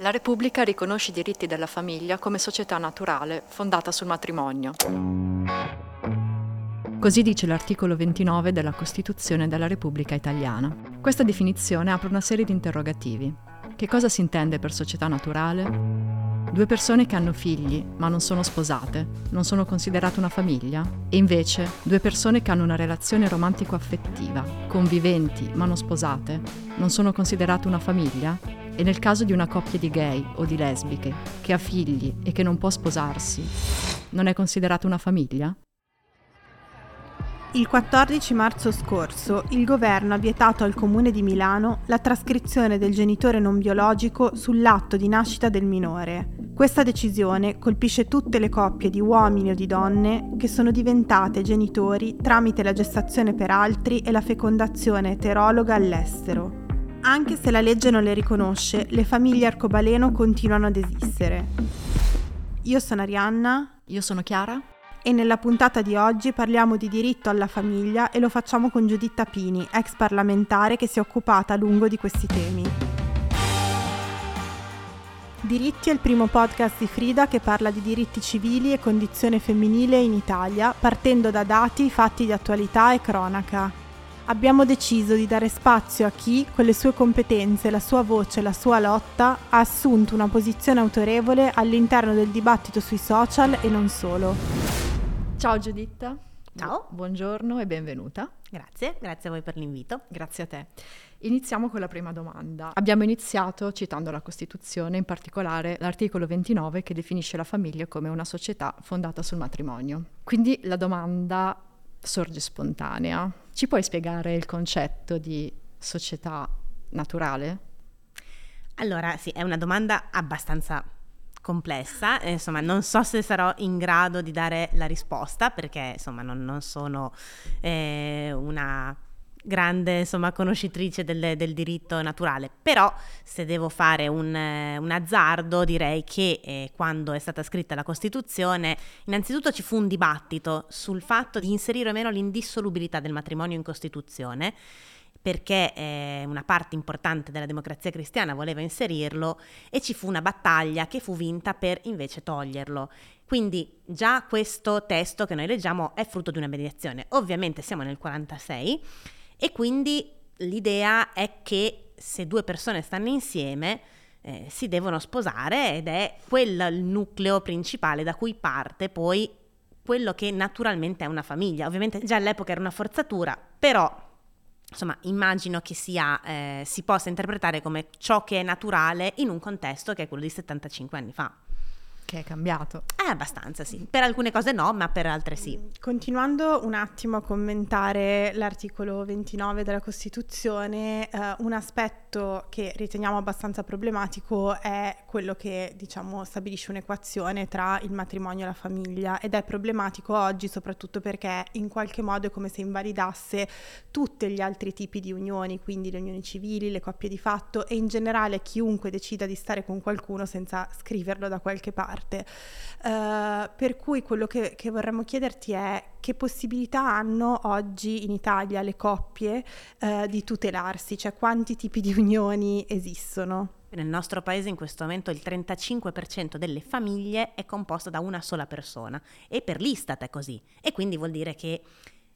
La Repubblica riconosce i diritti della famiglia come società naturale fondata sul matrimonio. Così dice l'articolo 29 della Costituzione della Repubblica Italiana. Questa definizione apre una serie di interrogativi. Che cosa si intende per società naturale? Due persone che hanno figli ma non sono sposate non sono considerate una famiglia? E invece due persone che hanno una relazione romantico-affettiva, conviventi ma non sposate, non sono considerate una famiglia? E nel caso di una coppia di gay o di lesbiche che ha figli e che non può sposarsi, non è considerata una famiglia? Il 14 marzo scorso il governo ha vietato al comune di Milano la trascrizione del genitore non biologico sull'atto di nascita del minore. Questa decisione colpisce tutte le coppie di uomini o di donne che sono diventate genitori tramite la gestazione per altri e la fecondazione eterologa all'estero. Anche se la legge non le riconosce, le famiglie arcobaleno continuano ad esistere. Io sono Arianna. Io sono Chiara e nella puntata di oggi parliamo di diritto alla famiglia e lo facciamo con Giuditta Pini, ex parlamentare che si è occupata a lungo di questi temi. Diritti è il primo podcast di Frida che parla di diritti civili e condizione femminile in Italia, partendo da dati, fatti di attualità e cronaca. Abbiamo deciso di dare spazio a chi, con le sue competenze, la sua voce e la sua lotta, ha assunto una posizione autorevole all'interno del dibattito sui social e non solo. Ciao Giuditta. Ciao. Buongiorno e benvenuta. Grazie, grazie a voi per l'invito. Grazie a te. Iniziamo con la prima domanda. Abbiamo iniziato citando la Costituzione, in particolare l'articolo 29 che definisce la famiglia come una società fondata sul matrimonio. Quindi la domanda sorge spontanea. Ci puoi spiegare il concetto di società naturale? Allora, sì, è una domanda abbastanza complessa, insomma non so se sarò in grado di dare la risposta perché insomma non, non sono eh, una grande insomma, conoscitrice del, del, diritto naturale, però se devo fare un, un azzardo direi che eh, quando è stata scritta la Costituzione innanzitutto ci fu un dibattito sul fatto di inserire o meno l'indissolubilità del matrimonio in Costituzione perché eh, una parte importante della democrazia cristiana voleva inserirlo e ci fu una battaglia che fu vinta per invece toglierlo. Quindi già questo testo che noi leggiamo è frutto di una mediazione. Ovviamente siamo nel 46 e quindi l'idea è che se due persone stanno insieme eh, si devono sposare ed è quello il nucleo principale da cui parte poi quello che naturalmente è una famiglia. Ovviamente già all'epoca era una forzatura, però insomma, immagino che sia, eh, si possa interpretare come ciò che è naturale in un contesto che è quello di 75 anni fa. Che è cambiato. Eh, abbastanza, sì. Per alcune cose no, ma per altre sì. Continuando un attimo a commentare l'articolo 29 della Costituzione, eh, un aspetto che riteniamo abbastanza problematico è quello che, diciamo, stabilisce un'equazione tra il matrimonio e la famiglia ed è problematico oggi soprattutto perché in qualche modo è come se invalidasse tutti gli altri tipi di unioni, quindi le unioni civili, le coppie di fatto e in generale chiunque decida di stare con qualcuno senza scriverlo da qualche parte parte. Uh, per cui quello che, che, vorremmo chiederti è che possibilità hanno oggi in Italia le coppie uh, di tutelarsi, cioè quanti tipi di unioni esistono? Nel nostro paese in questo momento il 35% delle famiglie è composto da una sola persona e per l'Istat è così e quindi vuol dire che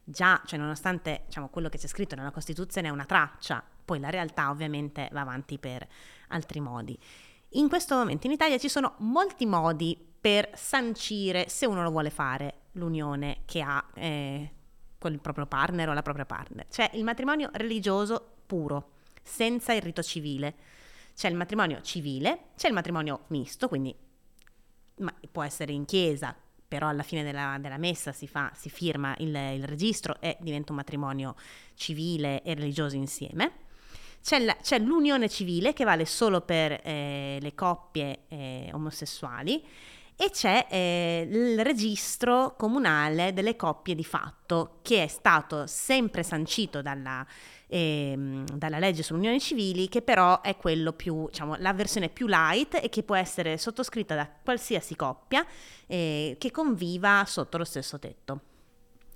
già, cioè nonostante diciamo, quello che c'è scritto nella Costituzione è una traccia, poi la realtà ovviamente va avanti per altri modi. In questo momento in Italia ci sono molti modi per sancire se uno lo vuole fare l'unione che ha eh, con il proprio partner o la propria partner. C'è il matrimonio religioso puro, senza il rito civile. C'è il matrimonio civile, c'è il matrimonio misto, quindi può essere in chiesa, però alla fine della, della messa si, fa, si firma il, il registro e diventa un matrimonio civile e religioso insieme. C'è, la, c'è, l'unione civile che vale solo per eh, le coppie eh, omosessuali e c'è eh, il registro comunale delle coppie di fatto che è stato sempre sancito dalla, eh, dalla legge sulle unioni civili che però è quello più, diciamo, la versione più light e che può essere sottoscritta da qualsiasi coppia eh, che conviva sotto lo stesso tetto.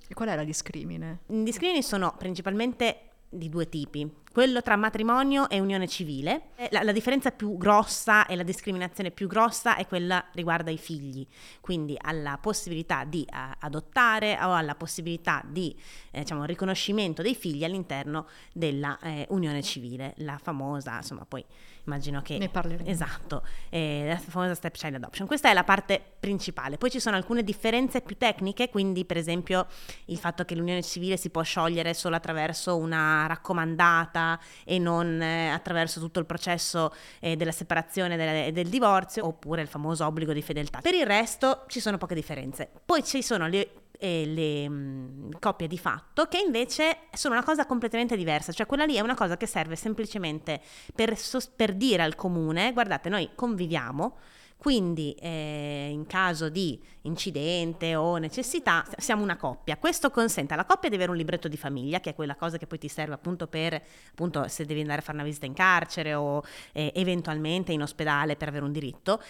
E qual è la discrimine? I discrimini sono principalmente di due tipi quello tra matrimonio e unione civile. La, la, differenza più grossa e la discriminazione più grossa è quella riguardo ai figli, quindi alla possibilità di uh, adottare o alla possibilità di eh, diciamo, riconoscimento dei figli all'interno della eh, unione civile, la famosa, insomma, poi immagino che... Ne parleremo. Esatto, eh, la famosa step child adoption. Questa è la parte principale. Poi ci sono alcune differenze più tecniche, quindi per esempio il fatto che l'unione civile si può sciogliere solo attraverso una raccomandata e non eh, attraverso tutto il processo eh, della separazione e del, del divorzio oppure il famoso obbligo di fedeltà. Per il resto ci sono poche differenze. Poi ci sono le e le mh, mm, coppie di fatto, che invece sono una cosa completamente diversa, cioè quella lì è una cosa che serve semplicemente per, per dire al comune, guardate, noi conviviamo, quindi eh, in caso di incidente o necessità siamo una coppia. Questo consente alla coppia di avere un libretto di famiglia, che è quella cosa che poi ti serve appunto per appunto se devi andare a fare una visita in carcere o eh, eventualmente in ospedale per avere un diritto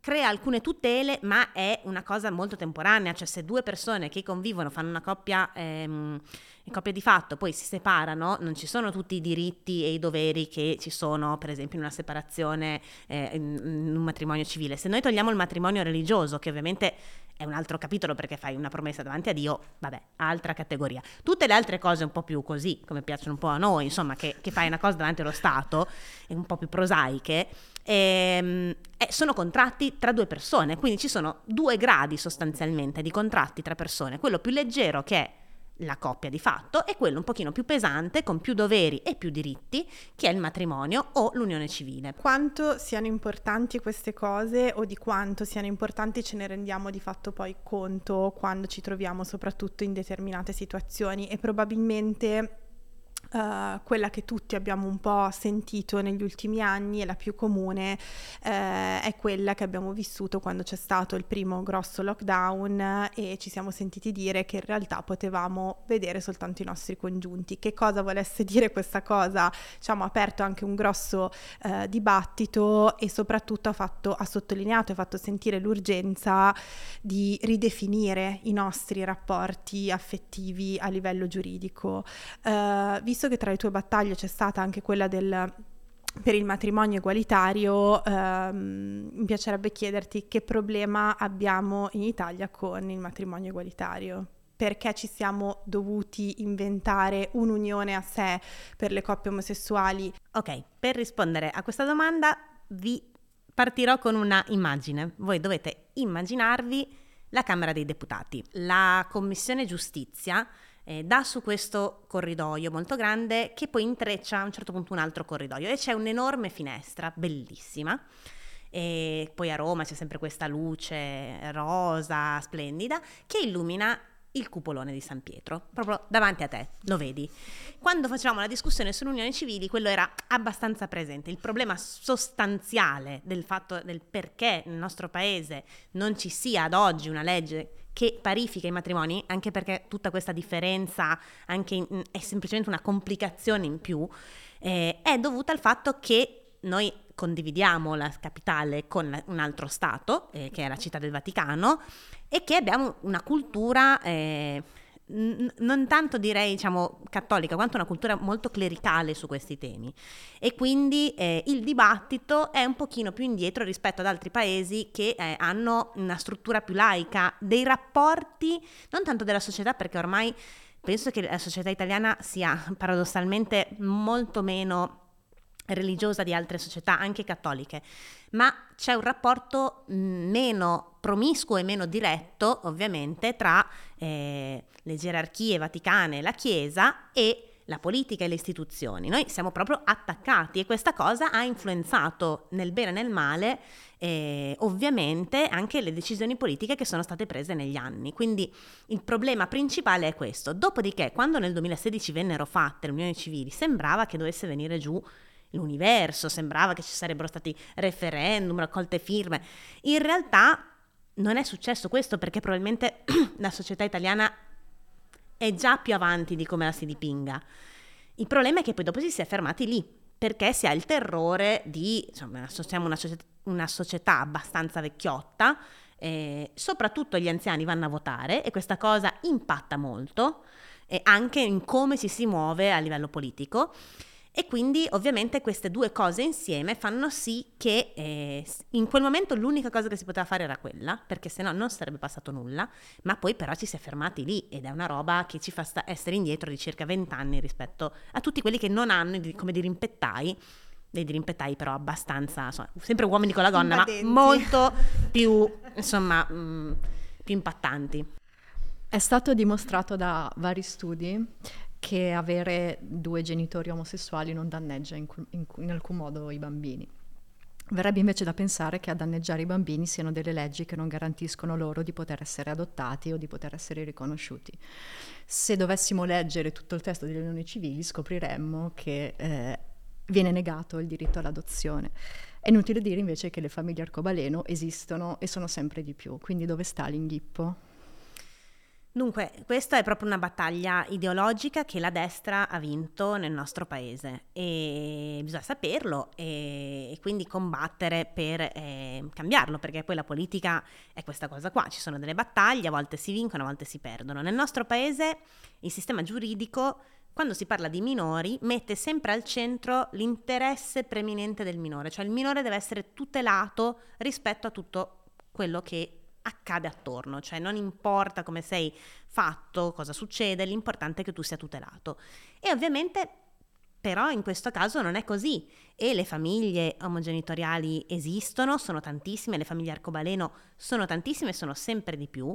crea alcune tutele, ma è una cosa molto temporanea, cioè se due persone che convivono fanno una coppia ehm, in coppia di fatto poi si separano, non ci sono tutti i diritti e i doveri che ci sono, per esempio, in una separazione, eh, in, un matrimonio civile. Se noi togliamo il matrimonio religioso, che ovviamente è un altro capitolo perché fai una promessa davanti a Dio, vabbè, altra categoria. Tutte le altre cose un po' più così, come piacciono un po' a noi, insomma, che, che fai una cosa davanti allo Stato, un po' più prosaiche, ehm, eh, sono contratti tra due persone, quindi ci sono due gradi sostanzialmente di contratti tra persone, quello più leggero che è la coppia di fatto e quello un pochino più pesante, con più doveri e più diritti, che è il matrimonio o l'unione civile. Quanto siano importanti queste cose o di quanto siano importanti ce ne rendiamo di fatto poi conto quando ci troviamo soprattutto in determinate situazioni e probabilmente Uh, quella che tutti abbiamo un po' sentito negli ultimi anni e la più comune uh, è quella che abbiamo vissuto quando c'è stato il primo grosso lockdown e ci siamo sentiti dire che in realtà potevamo vedere soltanto i nostri congiunti. Che cosa volesse dire questa cosa? Diciamo, ha aperto anche un grosso uh, dibattito e soprattutto ha, fatto, ha sottolineato e fatto sentire l'urgenza di ridefinire i nostri rapporti affettivi a livello giuridico. visto visto che tra le tue battaglie c'è stata anche quella del per il matrimonio egualitario, ehm, mi piacerebbe chiederti che problema abbiamo in Italia con il matrimonio egualitario. Perché ci siamo dovuti inventare un'unione a sé per le coppie omosessuali? Ok, per rispondere a questa domanda vi partirò con una immagine. Voi dovete immaginarvi la Camera dei Deputati. La Commissione Giustizia eh, dà su questo corridoio molto grande che poi intreccia a un certo punto un altro corridoio e c'è un'enorme finestra bellissima. E poi a Roma c'è sempre questa luce rosa, splendida, che illumina il cupolone di San Pietro, proprio davanti a te, lo vedi. Quando facevamo la discussione sulle unioni civili, quello era abbastanza presente. Il problema sostanziale del fatto del perché nel nostro paese non ci sia ad oggi una legge che parifica i matrimoni, anche perché tutta questa differenza in, è semplicemente una complicazione in più, eh, è dovuta al fatto che noi condividiamo la capitale con un altro Stato, eh, che è la città del Vaticano, e che abbiamo una cultura... Eh, non tanto direi diciamo cattolica quanto una cultura molto clericale su questi temi. E quindi eh, il dibattito è un pochino più indietro rispetto ad altri paesi che eh, hanno una struttura più laica dei rapporti non tanto della società perché ormai penso che la società italiana sia paradossalmente molto meno religiosa di altre società, anche cattoliche, ma c'è un rapporto meno promiscuo e meno diretto, ovviamente, tra eh, le gerarchie vaticane e la Chiesa e la politica e le istituzioni. Noi siamo proprio attaccati e questa cosa ha influenzato nel bene e nel male eh, ovviamente anche le decisioni politiche che sono state prese negli anni. Quindi il problema principale è questo. Dopodiché, quando nel 2016 vennero fatte le unioni civili, sembrava che dovesse venire giù l'universo, sembrava che ci sarebbero stati referendum, raccolte firme. In realtà non è successo questo perché probabilmente la società italiana è già più avanti di come la si dipinga. Il problema è che poi dopo si è fermati lì, perché si ha il terrore di, insomma, siamo una società, una società abbastanza vecchiotta, eh, soprattutto gli anziani vanno a votare e questa cosa impatta molto, eh, anche in come ci si muove a livello politico. E quindi ovviamente queste due cose insieme fanno sì che eh, in quel momento l'unica cosa che si poteva fare era quella, perché se no non sarebbe passato nulla, ma poi però ci si è fermati lì ed è una roba che ci fa sta- essere indietro di circa 20 anni rispetto a tutti quelli che non hanno come dirimpettai, dei dirimpettai però abbastanza, insomma, sempre uomini con la gonna, Invadenti. ma molto più, insomma, mh, mm, più impattanti. È stato dimostrato da vari studi che avere due genitori omosessuali non danneggia in, in, in, alcun modo i bambini. Verrebbe invece da pensare che a danneggiare i bambini siano delle leggi che non garantiscono loro di poter essere adottati o di poter essere riconosciuti. Se dovessimo leggere tutto il testo delle unioni civili scopriremmo che eh, viene negato il diritto all'adozione. È inutile dire invece che le famiglie arcobaleno esistono e sono sempre di più, quindi dove sta l'inghippo? Dunque, questa è proprio una battaglia ideologica che la destra ha vinto nel nostro paese e bisogna saperlo e, e quindi combattere per eh, cambiarlo, perché poi la politica è questa cosa qua, ci sono delle battaglie, a volte si vincono, a volte si perdono. Nel nostro paese il sistema giuridico, quando si parla di minori, mette sempre al centro l'interesse preminente del minore, cioè il minore deve essere tutelato rispetto a tutto quello che accade attorno, cioè non importa come sei fatto, cosa succede, l'importante è che tu sia tutelato. E ovviamente però in questo caso non è così e le famiglie omogenitoriali esistono, sono tantissime, le famiglie arcobaleno sono tantissime sono sempre di più.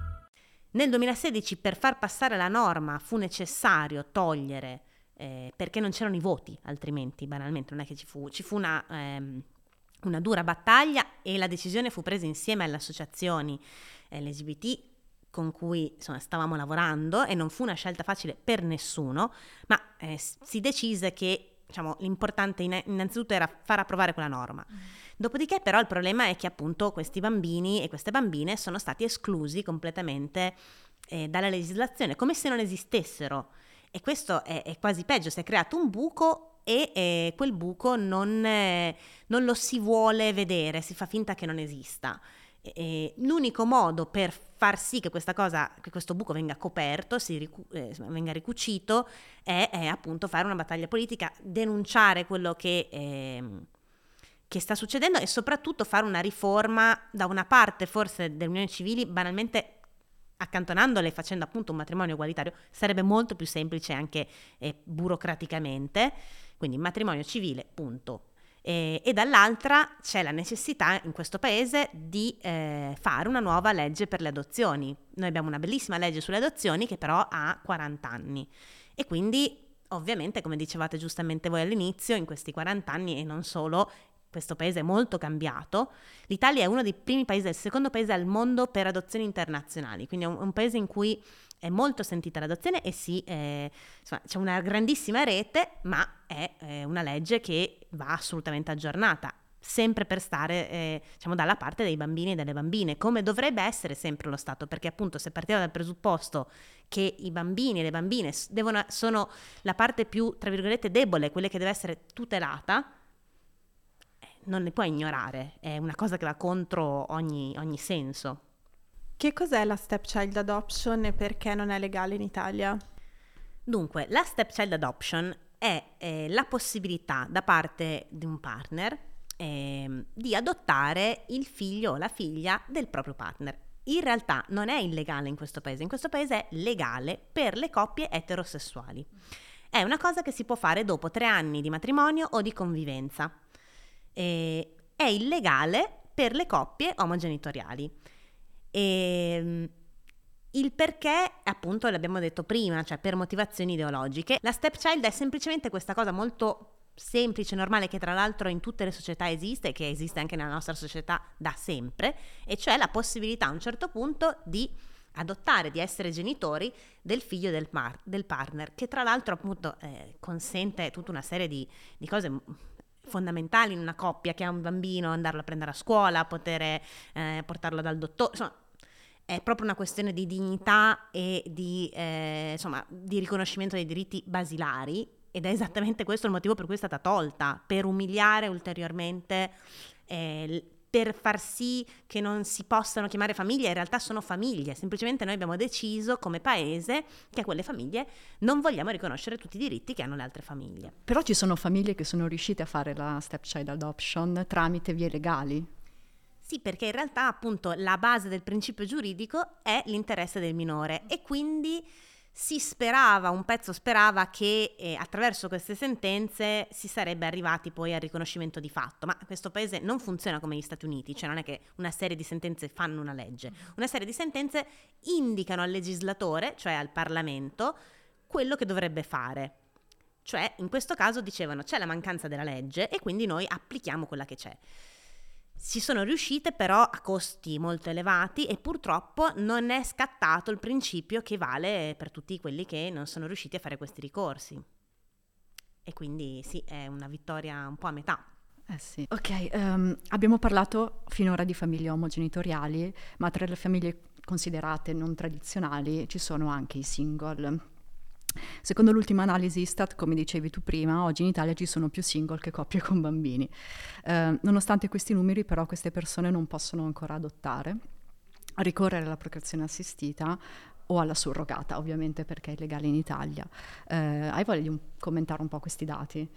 Nel 2016 per far passare la norma fu necessario togliere, eh, perché non c'erano i voti, altrimenti banalmente non è che ci fu, ci fu una, ehm, una dura battaglia e la decisione fu presa insieme alle associazioni LGBT con cui insomma, stavamo lavorando e non fu una scelta facile per nessuno, ma eh, si decise che diciamo, l'importante innanzitutto era far approvare quella norma. Mm. Dopodiché però il problema è che appunto questi bambini e queste bambine sono stati esclusi completamente eh, dalla legislazione, come se non esistessero. E questo è, è, quasi peggio, si è creato un buco e eh, quel buco non, eh, non, lo si vuole vedere, si fa finta che non esista. E, l'unico modo per far sì che cosa, che questo buco venga coperto, ricu- eh, venga ricucito, è, è, appunto fare una battaglia politica, denunciare quello che ehm, che sta succedendo e soprattutto fare una riforma da una parte forse delle unioni civili banalmente accantonandole e facendo appunto un matrimonio egualitario sarebbe molto più semplice anche eh, burocraticamente, quindi matrimonio civile, punto. E, e, dall'altra c'è la necessità in questo paese di eh, fare una nuova legge per le adozioni. Noi abbiamo una bellissima legge sulle adozioni che però ha 40 anni e quindi ovviamente come dicevate giustamente voi all'inizio, in questi 40 anni e non solo, questo paese è molto cambiato. L'Italia è uno dei primi paesi, il secondo paese al mondo per adozioni internazionali, quindi è un, un paese in cui è molto sentita l'adozione e sì, eh, insomma, c'è una grandissima rete, ma è eh, una legge che va assolutamente aggiornata sempre per stare eh, diciamo, dalla parte dei bambini e delle bambine, come dovrebbe essere sempre lo Stato, perché appunto se partiamo dal presupposto che i bambini e le bambine devono, sono la parte più, tra virgolette, debole, quelle che deve essere tutelata, non le puoi ignorare, è una cosa che va contro ogni, ogni senso. Che cos'è la stepchild adoption e perché non è legale in Italia? Dunque, la stepchild adoption è eh, la possibilità da parte di un partner eh, di adottare il figlio o la figlia del proprio partner. In realtà non è illegale in questo paese, in questo paese è legale per le coppie eterosessuali. È una cosa che si può fare dopo tre anni di matrimonio o di convivenza. E è illegale per le coppie omogenitoriali. E, ehm, il perché, appunto, l'abbiamo detto prima, cioè per motivazioni ideologiche. La stepchild è semplicemente questa cosa molto semplice, normale, che tra l'altro in tutte le società esiste e che esiste anche nella nostra società da sempre, e cioè la possibilità a un certo punto di adottare, di essere genitori del figlio del, mar- del partner, che tra l'altro appunto eh, consente tutta una serie di, di, cose fondamentali in una coppia che ha un bambino, andarlo a prendere a scuola, poter eh, portarlo dal dottore, insomma è proprio una questione di dignità e di, eh, insomma, di riconoscimento dei diritti basilari ed è esattamente questo il motivo per cui è stata tolta, per umiliare ulteriormente, eh, per far sì che non si possano chiamare famiglie, in realtà sono famiglie, semplicemente noi abbiamo deciso come paese che a quelle famiglie non vogliamo riconoscere tutti i diritti che hanno le altre famiglie. Però ci sono famiglie che sono riuscite a fare la stepchild adoption tramite vie legali. Sì, perché in realtà appunto la base del principio giuridico è l'interesse del minore e quindi si sperava, un pezzo sperava che eh, attraverso queste sentenze si sarebbe arrivati poi al riconoscimento di fatto, ma questo paese non funziona come gli Stati Uniti, cioè non è che una serie di sentenze fanno una legge, una serie di sentenze indicano al legislatore, cioè al Parlamento, quello che dovrebbe fare. Cioè, in questo caso dicevano c'è la mancanza della legge e quindi noi applichiamo quella che c'è. Ci sono riuscite però a costi molto elevati e purtroppo non è scattato il principio che vale per tutti quelli che non sono riusciti a fare questi ricorsi. E quindi sì, è una vittoria un po' a metà. Eh sì. Ok, um, abbiamo parlato finora di famiglie omogenitoriali, ma tra le famiglie considerate non tradizionali ci sono anche i single. Secondo l'ultima analisi Istat, come dicevi tu prima, oggi in Italia ci sono più single che coppie con bambini. Eh, nonostante questi numeri, però, queste persone non possono ancora adottare, ricorrere alla procreazione assistita o alla surrogata, ovviamente perché è illegale in Italia. Eh, hai voglia di commentare un po' questi dati?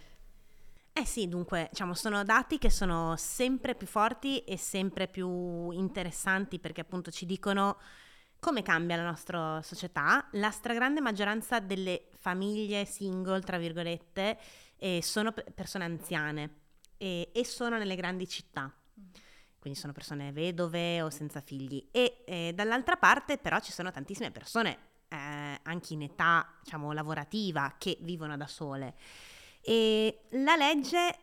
Eh sì, dunque, diciamo, sono dati che sono sempre più forti e sempre più interessanti perché appunto ci dicono come cambia la nostra società? La stragrande maggioranza delle famiglie single, tra virgolette, eh, sono persone anziane e, e, sono nelle grandi città. Quindi sono persone vedove o senza figli. E eh, dall'altra parte però ci sono tantissime persone, eh, anche in età diciamo, lavorativa, che vivono da sole. E la legge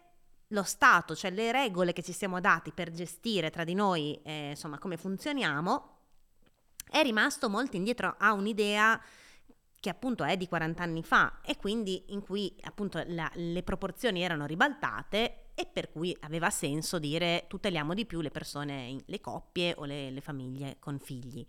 lo Stato, cioè le regole che ci siamo dati per gestire tra di noi, eh, insomma, come funzioniamo, è rimasto molto indietro, ha un'idea che appunto è di 40 anni fa e quindi in cui appunto la, le proporzioni erano ribaltate e per cui aveva senso dire tuteliamo di più le persone, le coppie o le, le famiglie con figli.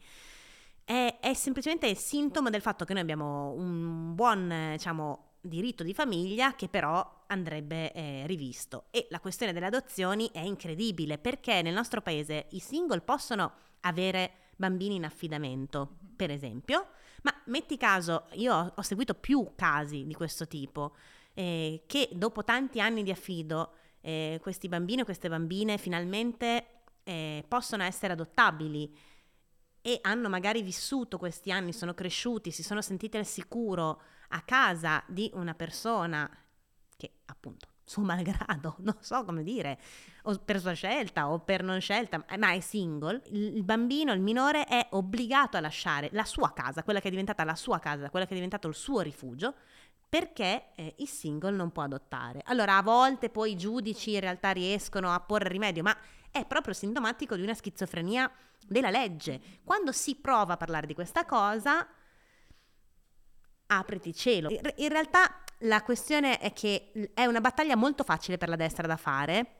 È, è, semplicemente il sintomo del fatto che noi abbiamo un buon, diciamo, diritto di famiglia che però andrebbe eh, rivisto. E la questione delle adozioni è incredibile perché nel nostro paese i single possono avere bambini in affidamento, per esempio, ma metti caso, io ho, seguito più casi di questo tipo, eh, che dopo tanti anni di affido eh, questi bambini o queste bambine finalmente eh, possono essere adottabili e hanno magari vissuto questi anni, sono cresciuti, si sono sentiti al sicuro a casa di una persona che appunto suo malgrado, non so come dire, o per sua scelta o per non scelta, ma è single, il bambino, il minore è obbligato a lasciare la sua casa, quella che è diventata la sua casa, quella che è diventato il suo rifugio, perché eh, il single non può adottare. Allora a volte poi i giudici in realtà riescono a porre rimedio, ma è proprio sintomatico di una schizofrenia della legge. Quando si prova a parlare di questa cosa, apriti cielo. In realtà la questione è che è una battaglia molto facile per la destra da fare,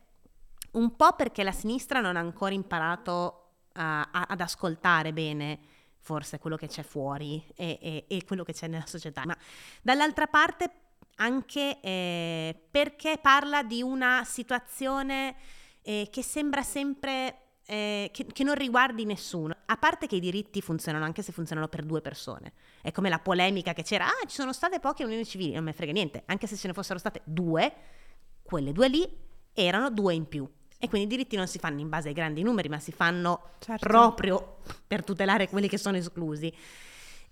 un po' perché la sinistra non ha ancora imparato a, a, ad ascoltare bene forse quello che c'è fuori e, e, e, quello che c'è nella società, ma dall'altra parte anche eh, perché parla di una situazione eh, che sembra sempre eh, che, che, non riguardi nessuno. A parte che i diritti funzionano anche se funzionano per due persone. È come la polemica che c'era, ah, ci sono state poche unioni civili, non me frega niente. Anche se ce ne fossero state due, quelle due lì erano due in più. E quindi i diritti non si fanno in base ai grandi numeri, ma si fanno certo. proprio per tutelare quelli che sono esclusi.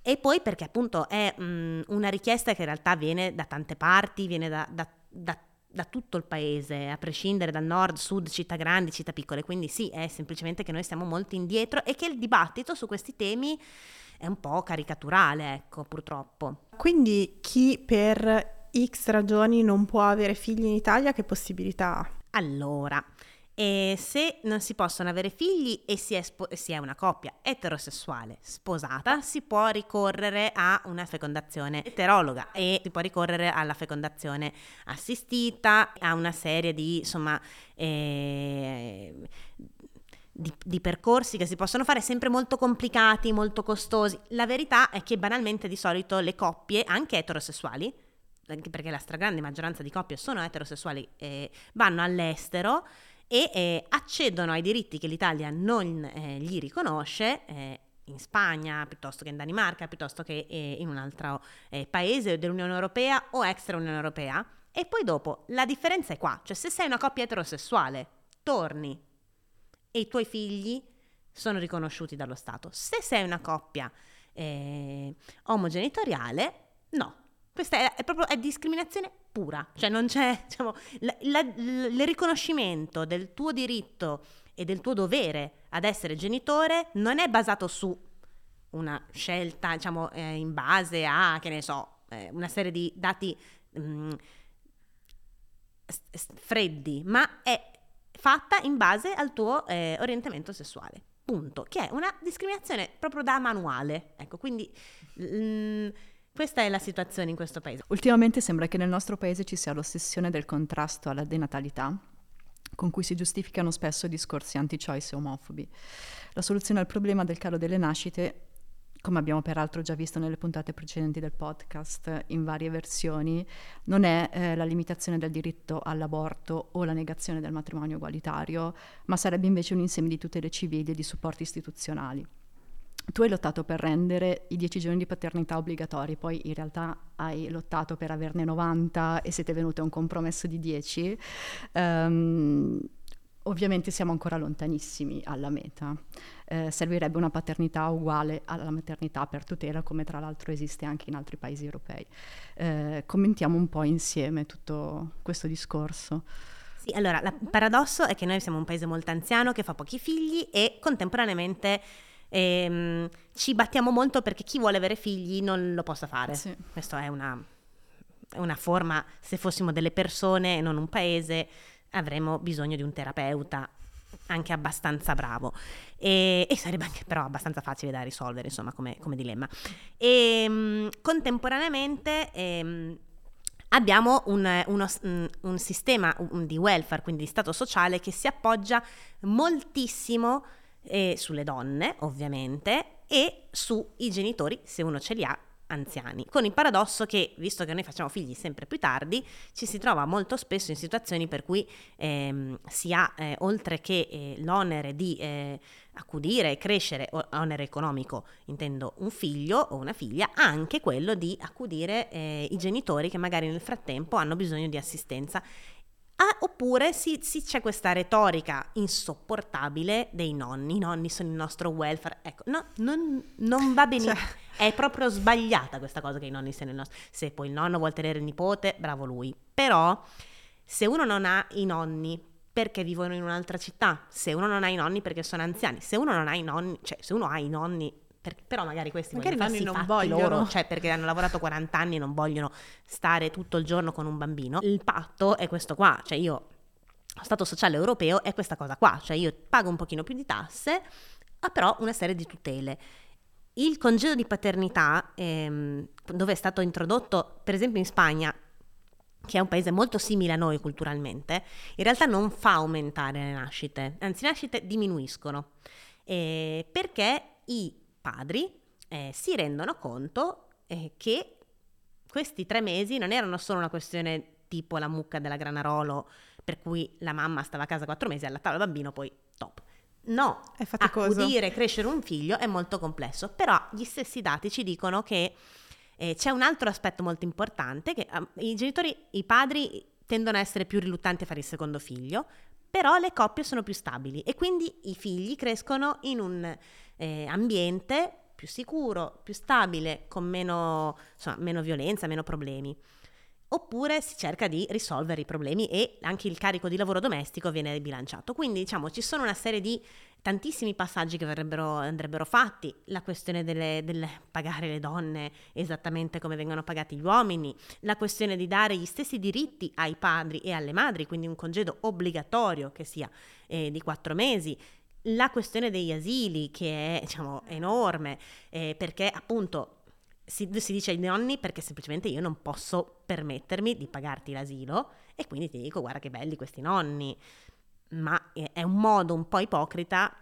E poi perché appunto è mh, una richiesta che in realtà viene da tante parti, viene da, da, da da tutto il paese, a prescindere dal nord, sud, città grandi, città piccole. Quindi sì, è semplicemente che noi siamo molto indietro e che il dibattito su questi temi è un po' caricaturale, ecco, purtroppo. Quindi chi per X ragioni non può avere figli in Italia, che possibilità ha? Allora, e se non si possono avere figli e si è, spo- si è, una coppia eterosessuale sposata, si può ricorrere a una fecondazione eterologa e si può ricorrere alla fecondazione assistita, a una serie di, insomma, eh, di, di, percorsi che si possono fare sempre molto complicati, molto costosi. La verità è che banalmente di solito le coppie, anche eterosessuali, anche perché la stragrande maggioranza di coppie sono eterosessuali, eh, vanno all'estero e eh, accedono ai diritti che l'Italia non eh, gli riconosce eh, in Spagna piuttosto che in Danimarca, piuttosto che eh, in un altro eh, paese dell'Unione Europea o extra Unione Europea. E poi dopo la differenza è qua, cioè se sei una coppia eterosessuale, torni e i tuoi figli sono riconosciuti dallo Stato. Se sei una coppia eh, omogenitoriale, no, questa è, è, proprio è discriminazione pura, cioè non c'è, diciamo, il riconoscimento del tuo diritto e del tuo dovere ad essere genitore non è basato su una scelta, diciamo, eh, in base a, che ne so, eh, una serie di dati mh, mm, freddi, ma è fatta in base al tuo eh, orientamento sessuale. Punto. Che è una discriminazione proprio da manuale. Ecco, quindi mh, mm, questa è la situazione in questo paese. Ultimamente sembra che nel nostro paese ci sia l'ossessione del contrasto alla denatalità, con cui si giustificano spesso discorsi anti-choice e omofobi. La soluzione al problema del calo delle nascite, come abbiamo peraltro già visto nelle puntate precedenti del podcast in varie versioni, non è eh, la limitazione del diritto all'aborto o la negazione del matrimonio egualitario, ma sarebbe invece un insieme di tutele civili e di supporti istituzionali. Tu hai lottato per rendere i 10 giorni di paternità obbligatori, poi in realtà hai lottato per averne 90 e siete venuti a un compromesso di 10. Um, ehm, ovviamente siamo ancora lontanissimi alla meta. Eh, servirebbe una paternità uguale alla maternità per tutela, come tra l'altro esiste anche in altri paesi europei. Eh, commentiamo un po' insieme tutto questo discorso. Sì, allora, il paradosso è che noi siamo un paese molto anziano che fa pochi figli e contemporaneamente e, ehm, ci battiamo molto perché chi vuole avere figli non lo possa fare. Sì. Questa è una, una forma, se fossimo delle persone e non un paese, avremmo bisogno di un terapeuta anche abbastanza bravo e, e, sarebbe anche però abbastanza facile da risolvere insomma come, come dilemma e um, contemporaneamente um, abbiamo un, uno, un sistema di welfare quindi di stato sociale che si appoggia moltissimo e sulle donne ovviamente e sui genitori se uno ce li ha anziani, con il paradosso che, visto che noi facciamo figli sempre più tardi, ci si trova molto spesso in situazioni per cui ehm, si ha, eh, oltre che eh, l'onere di eh, accudire e crescere, onere economico, intendo un figlio o una figlia, anche quello di accudire eh, i genitori che magari nel frattempo hanno bisogno di assistenza Ah, oppure sì, sì, c'è questa retorica insopportabile dei nonni, i nonni sono il nostro welfare. Ecco, no, non, non va bene. Cioè. È proprio sbagliata questa cosa che i nonni siano il nostro. Se poi il nonno vuole tenere il nipote, bravo lui. Però se uno non ha i nonni perché vivono in un'altra città, se uno non ha i nonni perché sono anziani, se uno non ha i nonni, cioè se uno ha i nonni per, però magari questi magari vogliono non vogliono. loro, cioè perché hanno lavorato 40 anni e non vogliono stare tutto il giorno con un bambino. Il patto è questo qua, cioè io lo Stato sociale europeo è questa cosa qua, cioè io pago un pochino più di tasse, ha però una serie di tutele. Il congedo di paternità, ehm, dove è stato introdotto, per esempio in Spagna, che è un paese molto simile a noi culturalmente, in realtà non fa aumentare le nascite, anzi le nascite diminuiscono, eh, perché i padri eh, si rendono conto eh, che questi tre mesi non erano solo una questione tipo la mucca della Granarolo, per cui la mamma stava a casa quattro mesi, allattava il bambino, poi top. No, È faticoso. accudire, crescere un figlio è molto complesso, però gli stessi dati ci dicono che eh, c'è un altro aspetto molto importante, che um, i genitori, i padri tendono a essere più riluttanti a fare il secondo figlio, però le coppie sono più stabili e quindi i figli crescono in un eh, ambiente più sicuro, più stabile, con meno, insomma, meno violenza, meno problemi. Oppure si cerca di risolvere i problemi e anche il carico di lavoro domestico viene ribilanciato. Quindi diciamo ci sono una serie di tantissimi passaggi che andrebbero fatti, la questione del pagare le donne esattamente come vengono pagati gli uomini, la questione di dare gli stessi diritti ai padri e alle madri, quindi un congedo obbligatorio che sia eh, di quattro mesi, la questione degli asili che è diciamo, enorme eh, perché appunto si, si, dice ai nonni perché semplicemente io non posso permettermi di pagarti l'asilo e quindi ti dico guarda che belli questi nonni, ma è un modo un po' ipocrita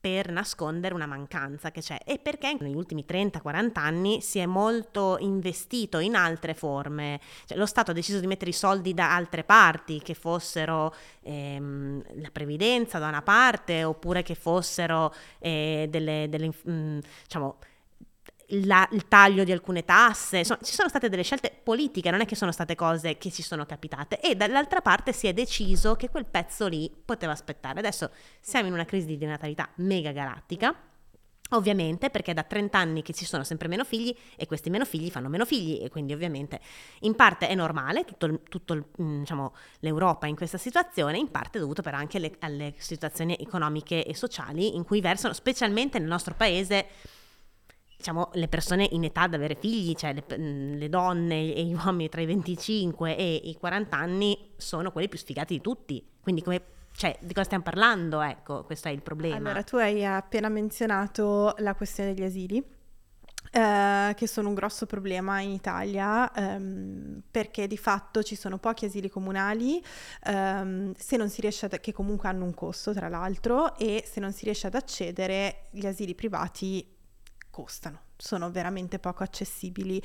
per nascondere una mancanza che c'è. E perché negli ultimi 30-40 anni si è molto investito in altre forme, cioè, lo Stato ha deciso di mettere i soldi da altre parti, che fossero ehm, la previdenza da una parte oppure che fossero eh, delle, delle mh, diciamo, la, il taglio di alcune tasse, insomma ci sono state delle scelte politiche, non è che sono state cose che ci sono capitate e dall'altra parte si è deciso che quel pezzo lì poteva aspettare. Adesso siamo in una crisi di natalità mega galattica. Ovviamente perché è da 30 anni che ci sono sempre meno figli e questi meno figli fanno meno figli e quindi ovviamente in parte è normale tutto, tutto mm, diciamo, l'Europa in questa situazione, in parte è dovuto però anche alle, alle situazioni economiche e sociali in cui versano, specialmente nel nostro paese, diciamo, le persone in età ad avere figli, cioè le, le, donne e gli uomini tra i 25 e i 40 anni sono quelli più sfigati di tutti. Quindi come, cioè, di cosa stiamo parlando? Ecco, questo è il problema. Allora, tu hai appena menzionato la questione degli asili. Eh, che sono un grosso problema in Italia ehm, perché di fatto ci sono pochi asili comunali ehm, se non si riesce ad, che comunque hanno un costo tra l'altro e se non si riesce ad accedere gli asili privati costano, sono veramente poco accessibili.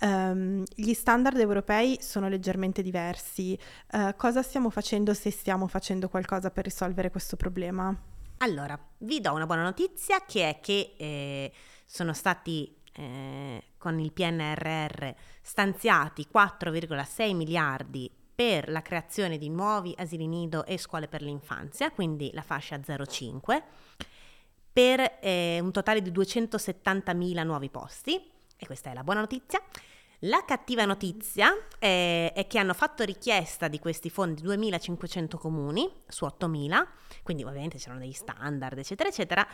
Um, gli standard europei sono leggermente diversi. Uh, cosa stiamo facendo se stiamo facendo qualcosa per risolvere questo problema? Allora, vi do una buona notizia che è che eh, sono stati eh, con il PNRR stanziati 4,6 miliardi per la creazione di nuovi asili nido e scuole per l'infanzia, quindi la fascia 05 per eh, un totale di 270.000 nuovi posti, e questa è la buona notizia. La cattiva notizia è, è, che hanno fatto richiesta di questi fondi 2.500 comuni su 8.000, quindi ovviamente c'erano degli standard, eccetera, eccetera,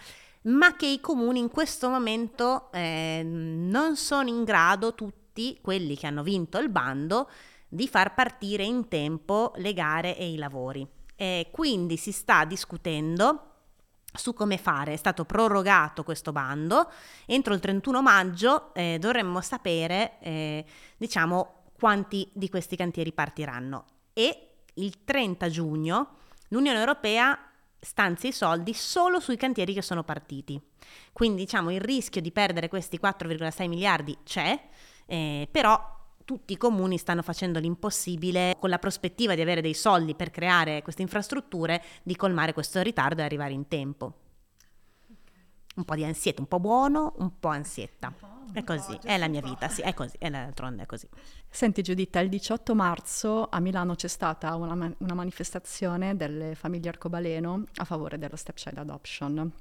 ma che i comuni in questo momento eh, non sono in grado, tutti quelli che hanno vinto il bando, di far partire in tempo le gare e i lavori. E quindi si sta discutendo su come fare. È stato prorogato questo bando. Entro il 31 maggio eh, dovremmo sapere, eh, diciamo, quanti di questi cantieri partiranno. E il 30 giugno l'Unione Europea stanzia i soldi solo sui cantieri che sono partiti. Quindi, diciamo, il rischio di perdere questi 4,6 miliardi c'è, eh, però tutti i comuni stanno facendo l'impossibile con la prospettiva di avere dei soldi per creare queste infrastrutture, di colmare questo ritardo e arrivare in tempo. Un po' di ansietta, un po' buono, un po' ansietta. È così, è la mia vita, sì, è così, è d'altronde è così. Senti Giuditta, il 18 marzo a Milano c'è stata una, una, manifestazione delle famiglie arcobaleno a favore dello stepchild adoption.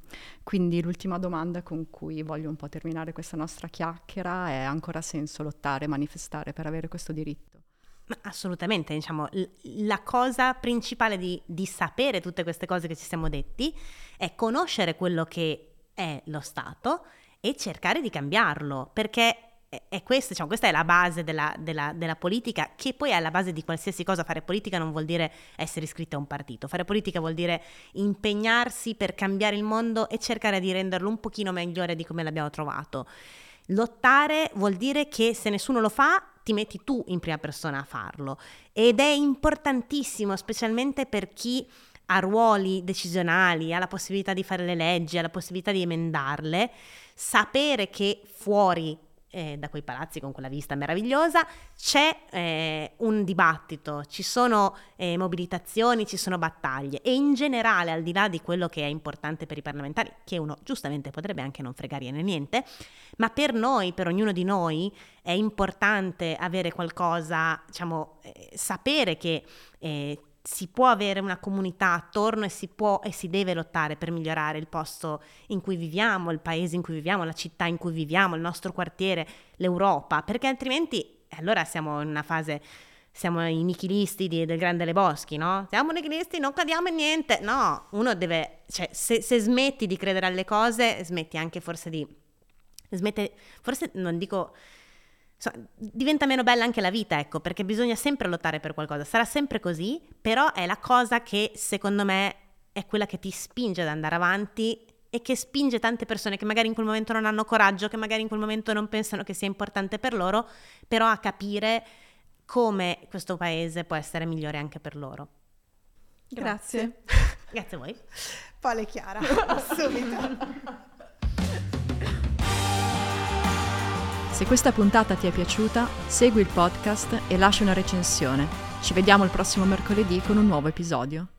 Quindi l'ultima domanda con cui voglio un po' terminare questa nostra chiacchiera è ancora senso lottare, manifestare per avere questo diritto? Assolutamente, diciamo, la cosa principale di, di sapere tutte queste cose che ci siamo detti è conoscere quello che è lo Stato e cercare di cambiarlo, perché è questo, diciamo, questa è la base della, della, della, politica, che poi è la base di qualsiasi cosa. Fare politica non vuol dire essere iscritti a un partito, fare politica vuol dire impegnarsi per cambiare il mondo e cercare di renderlo un pochino migliore di come l'abbiamo trovato. Lottare vuol dire che se nessuno lo fa, ti metti tu in prima persona a farlo ed è importantissimo, specialmente per chi ha ruoli decisionali, ha la possibilità di fare le leggi, ha la possibilità di emendarle, sapere che fuori eh, da quei palazzi con quella vista meravigliosa, c'è eh, un dibattito, ci sono eh, mobilitazioni, ci sono battaglie. E in generale, al di là di quello che è importante per i parlamentari, che uno giustamente potrebbe anche non fregargliene niente, ma per noi, per ognuno di noi, è importante avere qualcosa, diciamo, eh, sapere che eh, si può avere una comunità attorno e si può e si deve lottare per migliorare il posto in cui viviamo, il paese in cui viviamo, la città in cui viviamo, il nostro quartiere, l'Europa, perché altrimenti eh, allora siamo in una fase siamo i nichilisti di, del Grande Le Boschi, no? Siamo nichilisti, non cadiamo in niente. No, uno deve, cioè, se, se smetti di credere alle cose, smetti anche forse di, smette, forse non dico insomma, diventa meno bella anche la vita, ecco, perché bisogna sempre lottare per qualcosa. Sarà sempre così, però è la cosa che secondo me è quella che ti spinge ad andare avanti e che spinge tante persone che magari in quel momento non hanno coraggio, che magari in quel momento non pensano che sia importante per loro, però a capire come questo paese può essere migliore anche per loro. Grazie. Grazie a voi. Pole Chiara, subito. Se questa puntata ti è piaciuta, segui il podcast e lascia una recensione. Ci vediamo il prossimo mercoledì con un nuovo episodio.